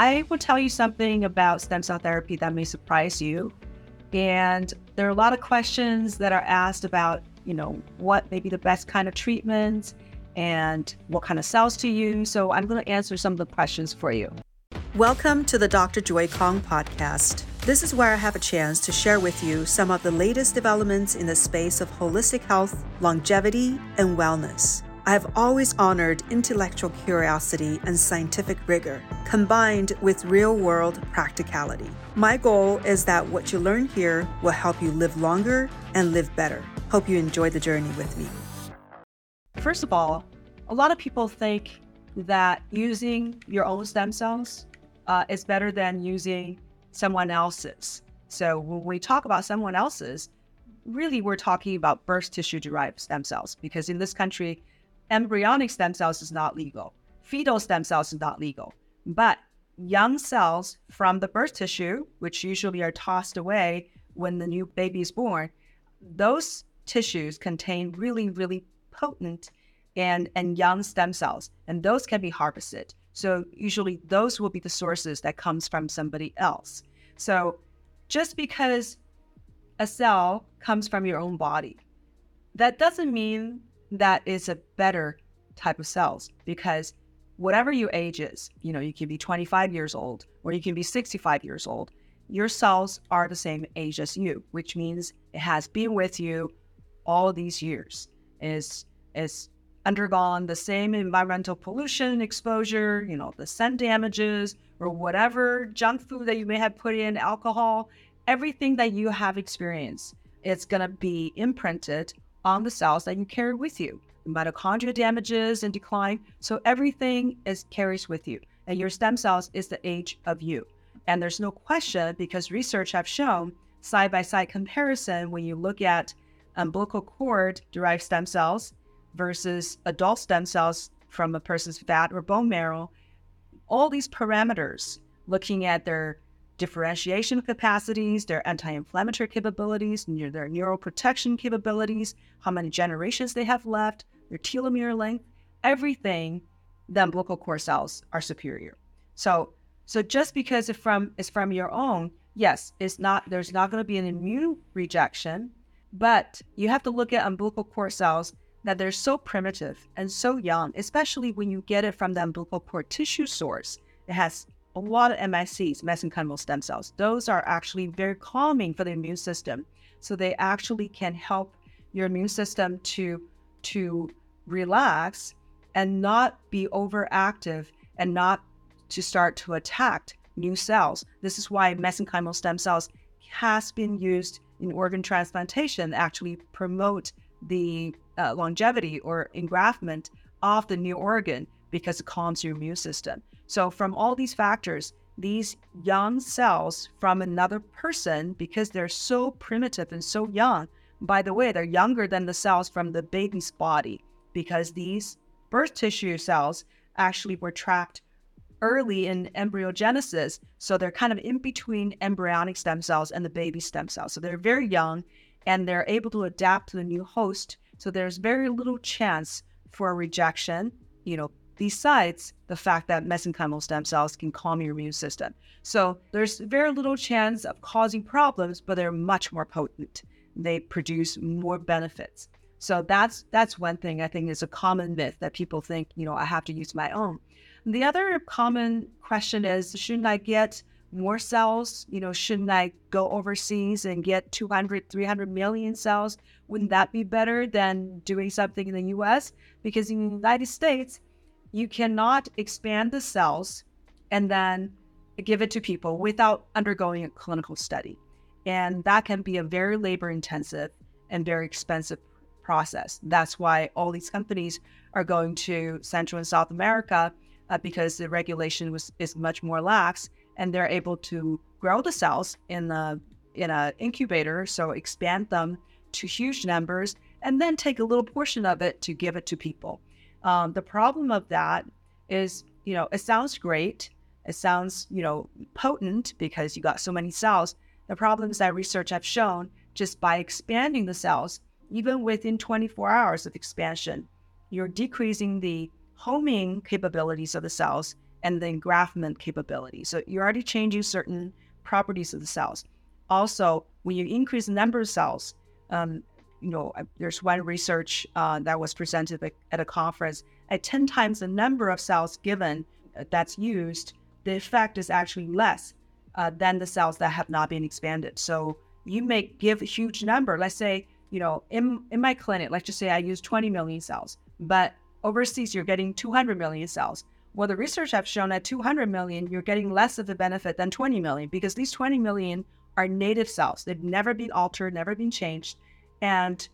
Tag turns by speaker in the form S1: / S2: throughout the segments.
S1: I will tell you something about stem cell therapy that may surprise you. And there are a lot of questions that are asked about, you know, what may be the best kind of treatment and what kind of cells to use. So I'm going to answer some of the questions for you.
S2: Welcome to the Dr. Joy Kong podcast. This is where I have a chance to share with you some of the latest developments in the space of holistic health, longevity, and wellness. I have always honored intellectual curiosity and scientific rigor, combined with real world practicality. My goal is that what you learn here will help you live longer and live better. Hope you enjoy the journey with me.
S1: First of all, a lot of people think that using your own stem cells uh, is better than using someone else's. So when we talk about someone else's, really we're talking about birth tissue derived stem cells because in this country, embryonic stem cells is not legal. Fetal stem cells is not legal. But young cells from the birth tissue, which usually are tossed away when the new baby is born, those tissues contain really, really potent and, and young stem cells, and those can be harvested. So usually those will be the sources that comes from somebody else. So just because a cell comes from your own body, that doesn't mean that is a better type of cells because whatever your age is, you know, you can be 25 years old or you can be 65 years old, your cells are the same age as you, which means it has been with you all these years. Is is undergone the same environmental pollution exposure, you know, the sun damages or whatever junk food that you may have put in, alcohol, everything that you have experienced, it's going to be imprinted on the cells that you carry with you. The Mitochondria damages and decline. So everything is carries with you. And your stem cells is the age of you. And there's no question because research have shown side by side comparison when you look at umbilical cord derived stem cells versus adult stem cells from a person's fat or bone marrow, all these parameters, looking at their differentiation capacities, their anti-inflammatory capabilities, their neuroprotection capabilities, how many generations they have left, their telomere length, everything, the umbilical cord cells are superior. So, so just because it's from it's from your own, yes, it's not. There's not going to be an immune rejection, but you have to look at umbilical cord cells that they're so primitive and so young, especially when you get it from the umbilical cord tissue source. It has a lot of MSCs, mesenchymal stem cells. Those are actually very calming for the immune system. So they actually can help your immune system to to relax and not be overactive and not to start to attack new cells. This is why mesenchymal stem cells has been used in organ transplantation actually promote the uh, longevity or engraftment of the new organ because it calms your immune system. So, from all these factors, these young cells from another person, because they're so primitive and so young, by the way, they're younger than the cells from the baby's body because these birth tissue cells actually were trapped early in embryogenesis. So they're kind of in between embryonic stem cells and the baby stem cells. So they're very young and they're able to adapt to the new host. So there's very little chance for rejection, you know, besides the fact that mesenchymal stem cells can calm your immune system. So there's very little chance of causing problems, but they're much more potent. They produce more benefits. So that's that's one thing I think is a common myth that people think, you know, I have to use my own. The other common question is shouldn't I get more cells? You know, shouldn't I go overseas and get 200, 300 million cells? Wouldn't that be better than doing something in the US? Because in the United States, you cannot expand the cells and then give it to people without undergoing a clinical study. And that can be a very labor intensive and very expensive process. That's why all these companies are going to Central and South America uh, because the regulation was is much more lax and they're able to grow the cells in the in an incubator, so expand them to huge numbers and then take a little portion of it to give it to people. Um, the problem of that is, you know, it sounds great. It sounds, you know, potent because you got so many cells. The problems that research have shown just by expanding the cells, even within 24 hours of expansion, you're decreasing the homing capabilities of the cells and the engraftment capability. So you're already changing certain properties of the cells. Also, when you increase the number of cells, um, you know, there's one research uh, that was presented at a conference at 10 times the number of cells given uh, that's used, the effect is actually less uh, than the cells that have not been expanded. So you may give a huge number. Let's say, you know, in, in my clinic, let's just say I use 20 million cells, but overseas you're getting 200 million cells. Well, the research have shown that 200 million, you're getting less of the benefit than 20 million because these 20 million are native cells. They've never been altered, never been changed. And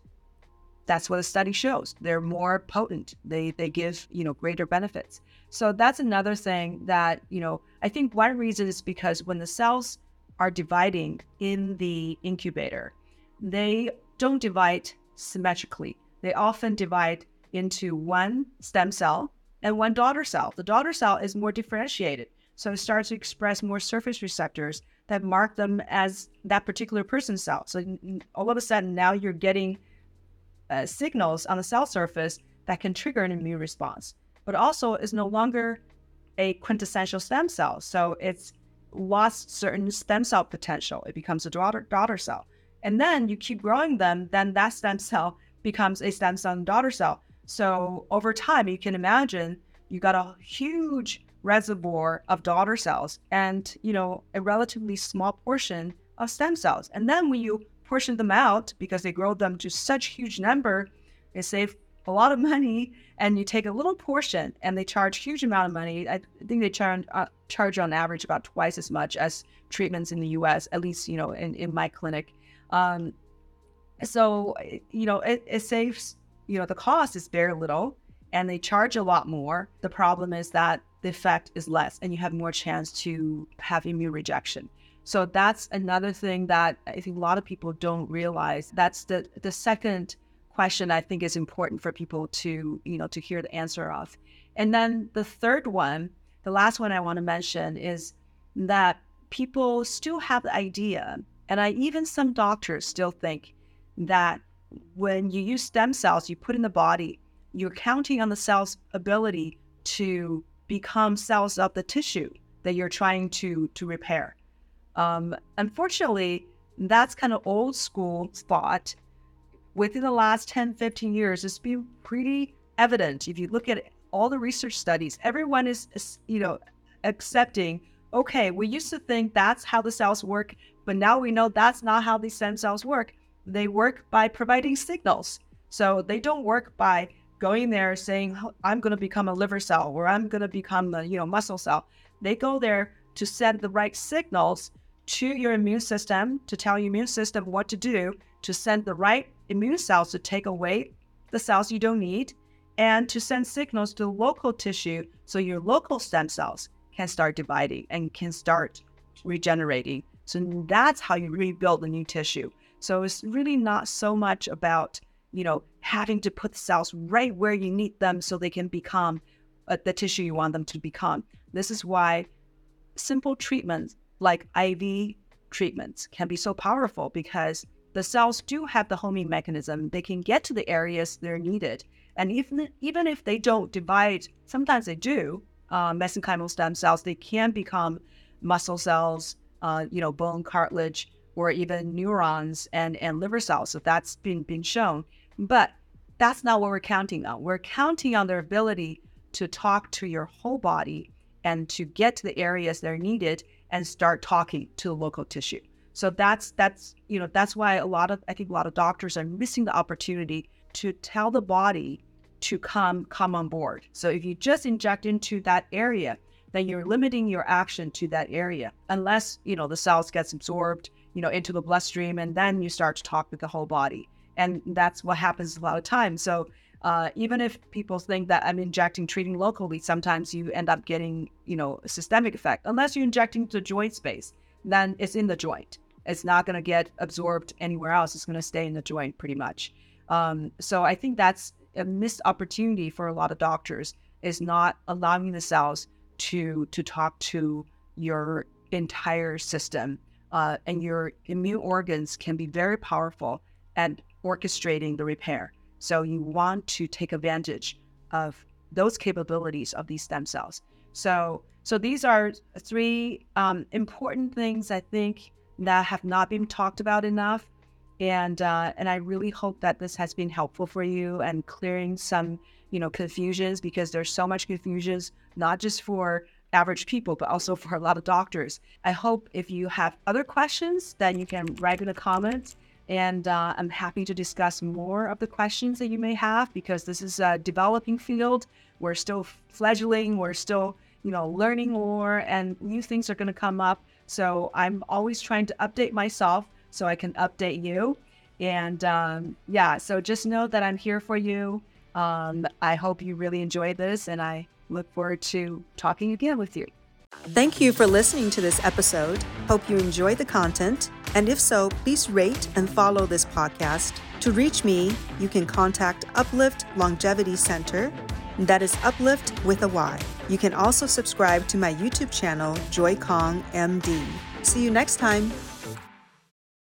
S1: that's what the study shows. They're more potent. They they give, you know, greater benefits. So that's another thing that, you know, I think one reason is because when the cells are dividing in the incubator, they don't divide symmetrically. They often divide into one stem cell and one daughter cell. The daughter cell is more differentiated. So it starts to express more surface receptors that mark them as that particular person's cell. So all of a sudden, now you're getting uh, signals on the cell surface that can trigger an immune response, but also is no longer a quintessential stem cell. So it's lost certain stem cell potential. It becomes a daughter, daughter cell. And then you keep growing them, then that stem cell becomes a stem cell daughter cell. So over time, you can imagine you got a huge reservoir of daughter cells and you know a relatively small portion of stem cells. And then when you portion them out because they grow them to such huge number, they save a lot of money. And you take a little portion and they charge huge amount of money. I think they charge uh, charge on average about twice as much as treatments in the U.S. At least you know in, in my clinic. Um, so you know it, it saves you know the cost is very little and they charge a lot more. The problem is that the effect is less and you have more chance to have immune rejection. So that's another thing that I think a lot of people don't realize. That's the the second question I think is important for people to, you know, to hear the answer of. And then the third one, the last one I want to mention is that people still have the idea, and I even some doctors still think that when you use stem cells you put in the body, you're counting on the cell's ability to become cells of the tissue that you're trying to to repair. Um, unfortunately, that's kind of old school thought. Within the last 10, 15 years, it's been pretty evident. If you look at all the research studies, everyone is, is you know, accepting, okay, we used to think that's how the cells work, but now we know that's not how these stem cells work. They work by providing signals. So they don't work by going there saying, I'm going to become a liver cell or I'm going to become a, you know, muscle cell. They go there to send the right signals to your immune system to tell your immune system what to do to send the right immune cells to take away the cells you don't need and to send signals to local tissue so your local stem cells can start dividing and can start regenerating. So that's how you rebuild the new tissue. So it's really not so much about, you know, having to put the cells right where you need them so they can become uh, the tissue you want them to become. This is why simple treatments like IV treatments can be so powerful because the cells do have the homing mechanism. They can get to the areas they're needed. And even, even if they don't divide, sometimes they do, uh, mesenchymal stem cells, they can become muscle cells, uh, you know, bone cartilage, or even neurons and, and liver cells. So that's been, been shown. But that's not what we're counting on. We're counting on their ability to talk to your whole body and to get to the areas that are needed and start talking to the local tissue. So that's that's you know that's why a lot of I think a lot of doctors are missing the opportunity to tell the body to come come on board. So if you just inject into that area, then you're limiting your action to that area unless you know the cells gets absorbed you know into the bloodstream and then you start to talk with the whole body and that's what happens a lot of times so uh, even if people think that I'm injecting, treating locally, sometimes you end up getting, you know, a systemic effect. Unless you're injecting to joint space, then it's in the joint. It's not going to get absorbed anywhere else. It's going to stay in the joint pretty much. Um, so I think that's a missed opportunity for a lot of doctors is not allowing the cells to to talk to your entire system. Uh, and your immune organs can be very powerful at orchestrating the repair. So you want to take advantage of those capabilities of these stem cells. So So these are three um, important things I think that have not been talked about enough. And uh, and I really hope that this has been helpful for you and clearing some you know confusions because there's so much confusions not just for average people but also for a lot of doctors. I hope if you have other questions then you can write in the comments and uh, I'm happy to discuss more of the questions that you may have because this is a developing field. We're still fledgling. We're still you know learning more and new things are going to come up. So I'm always trying to update myself so I can update you. And um, yeah, so just know that I'm here for you. Um, I hope you really enjoyed this, and I look forward to talking again with you.
S2: Thank you for listening to this episode. Hope you enjoyed the content. And if so, please rate and follow this podcast. To reach me, you can contact Uplyft Longevity Center. That is Uplift with a Y. You can also subscribe to my YouTube channel, Joy Kong MD. See you next time.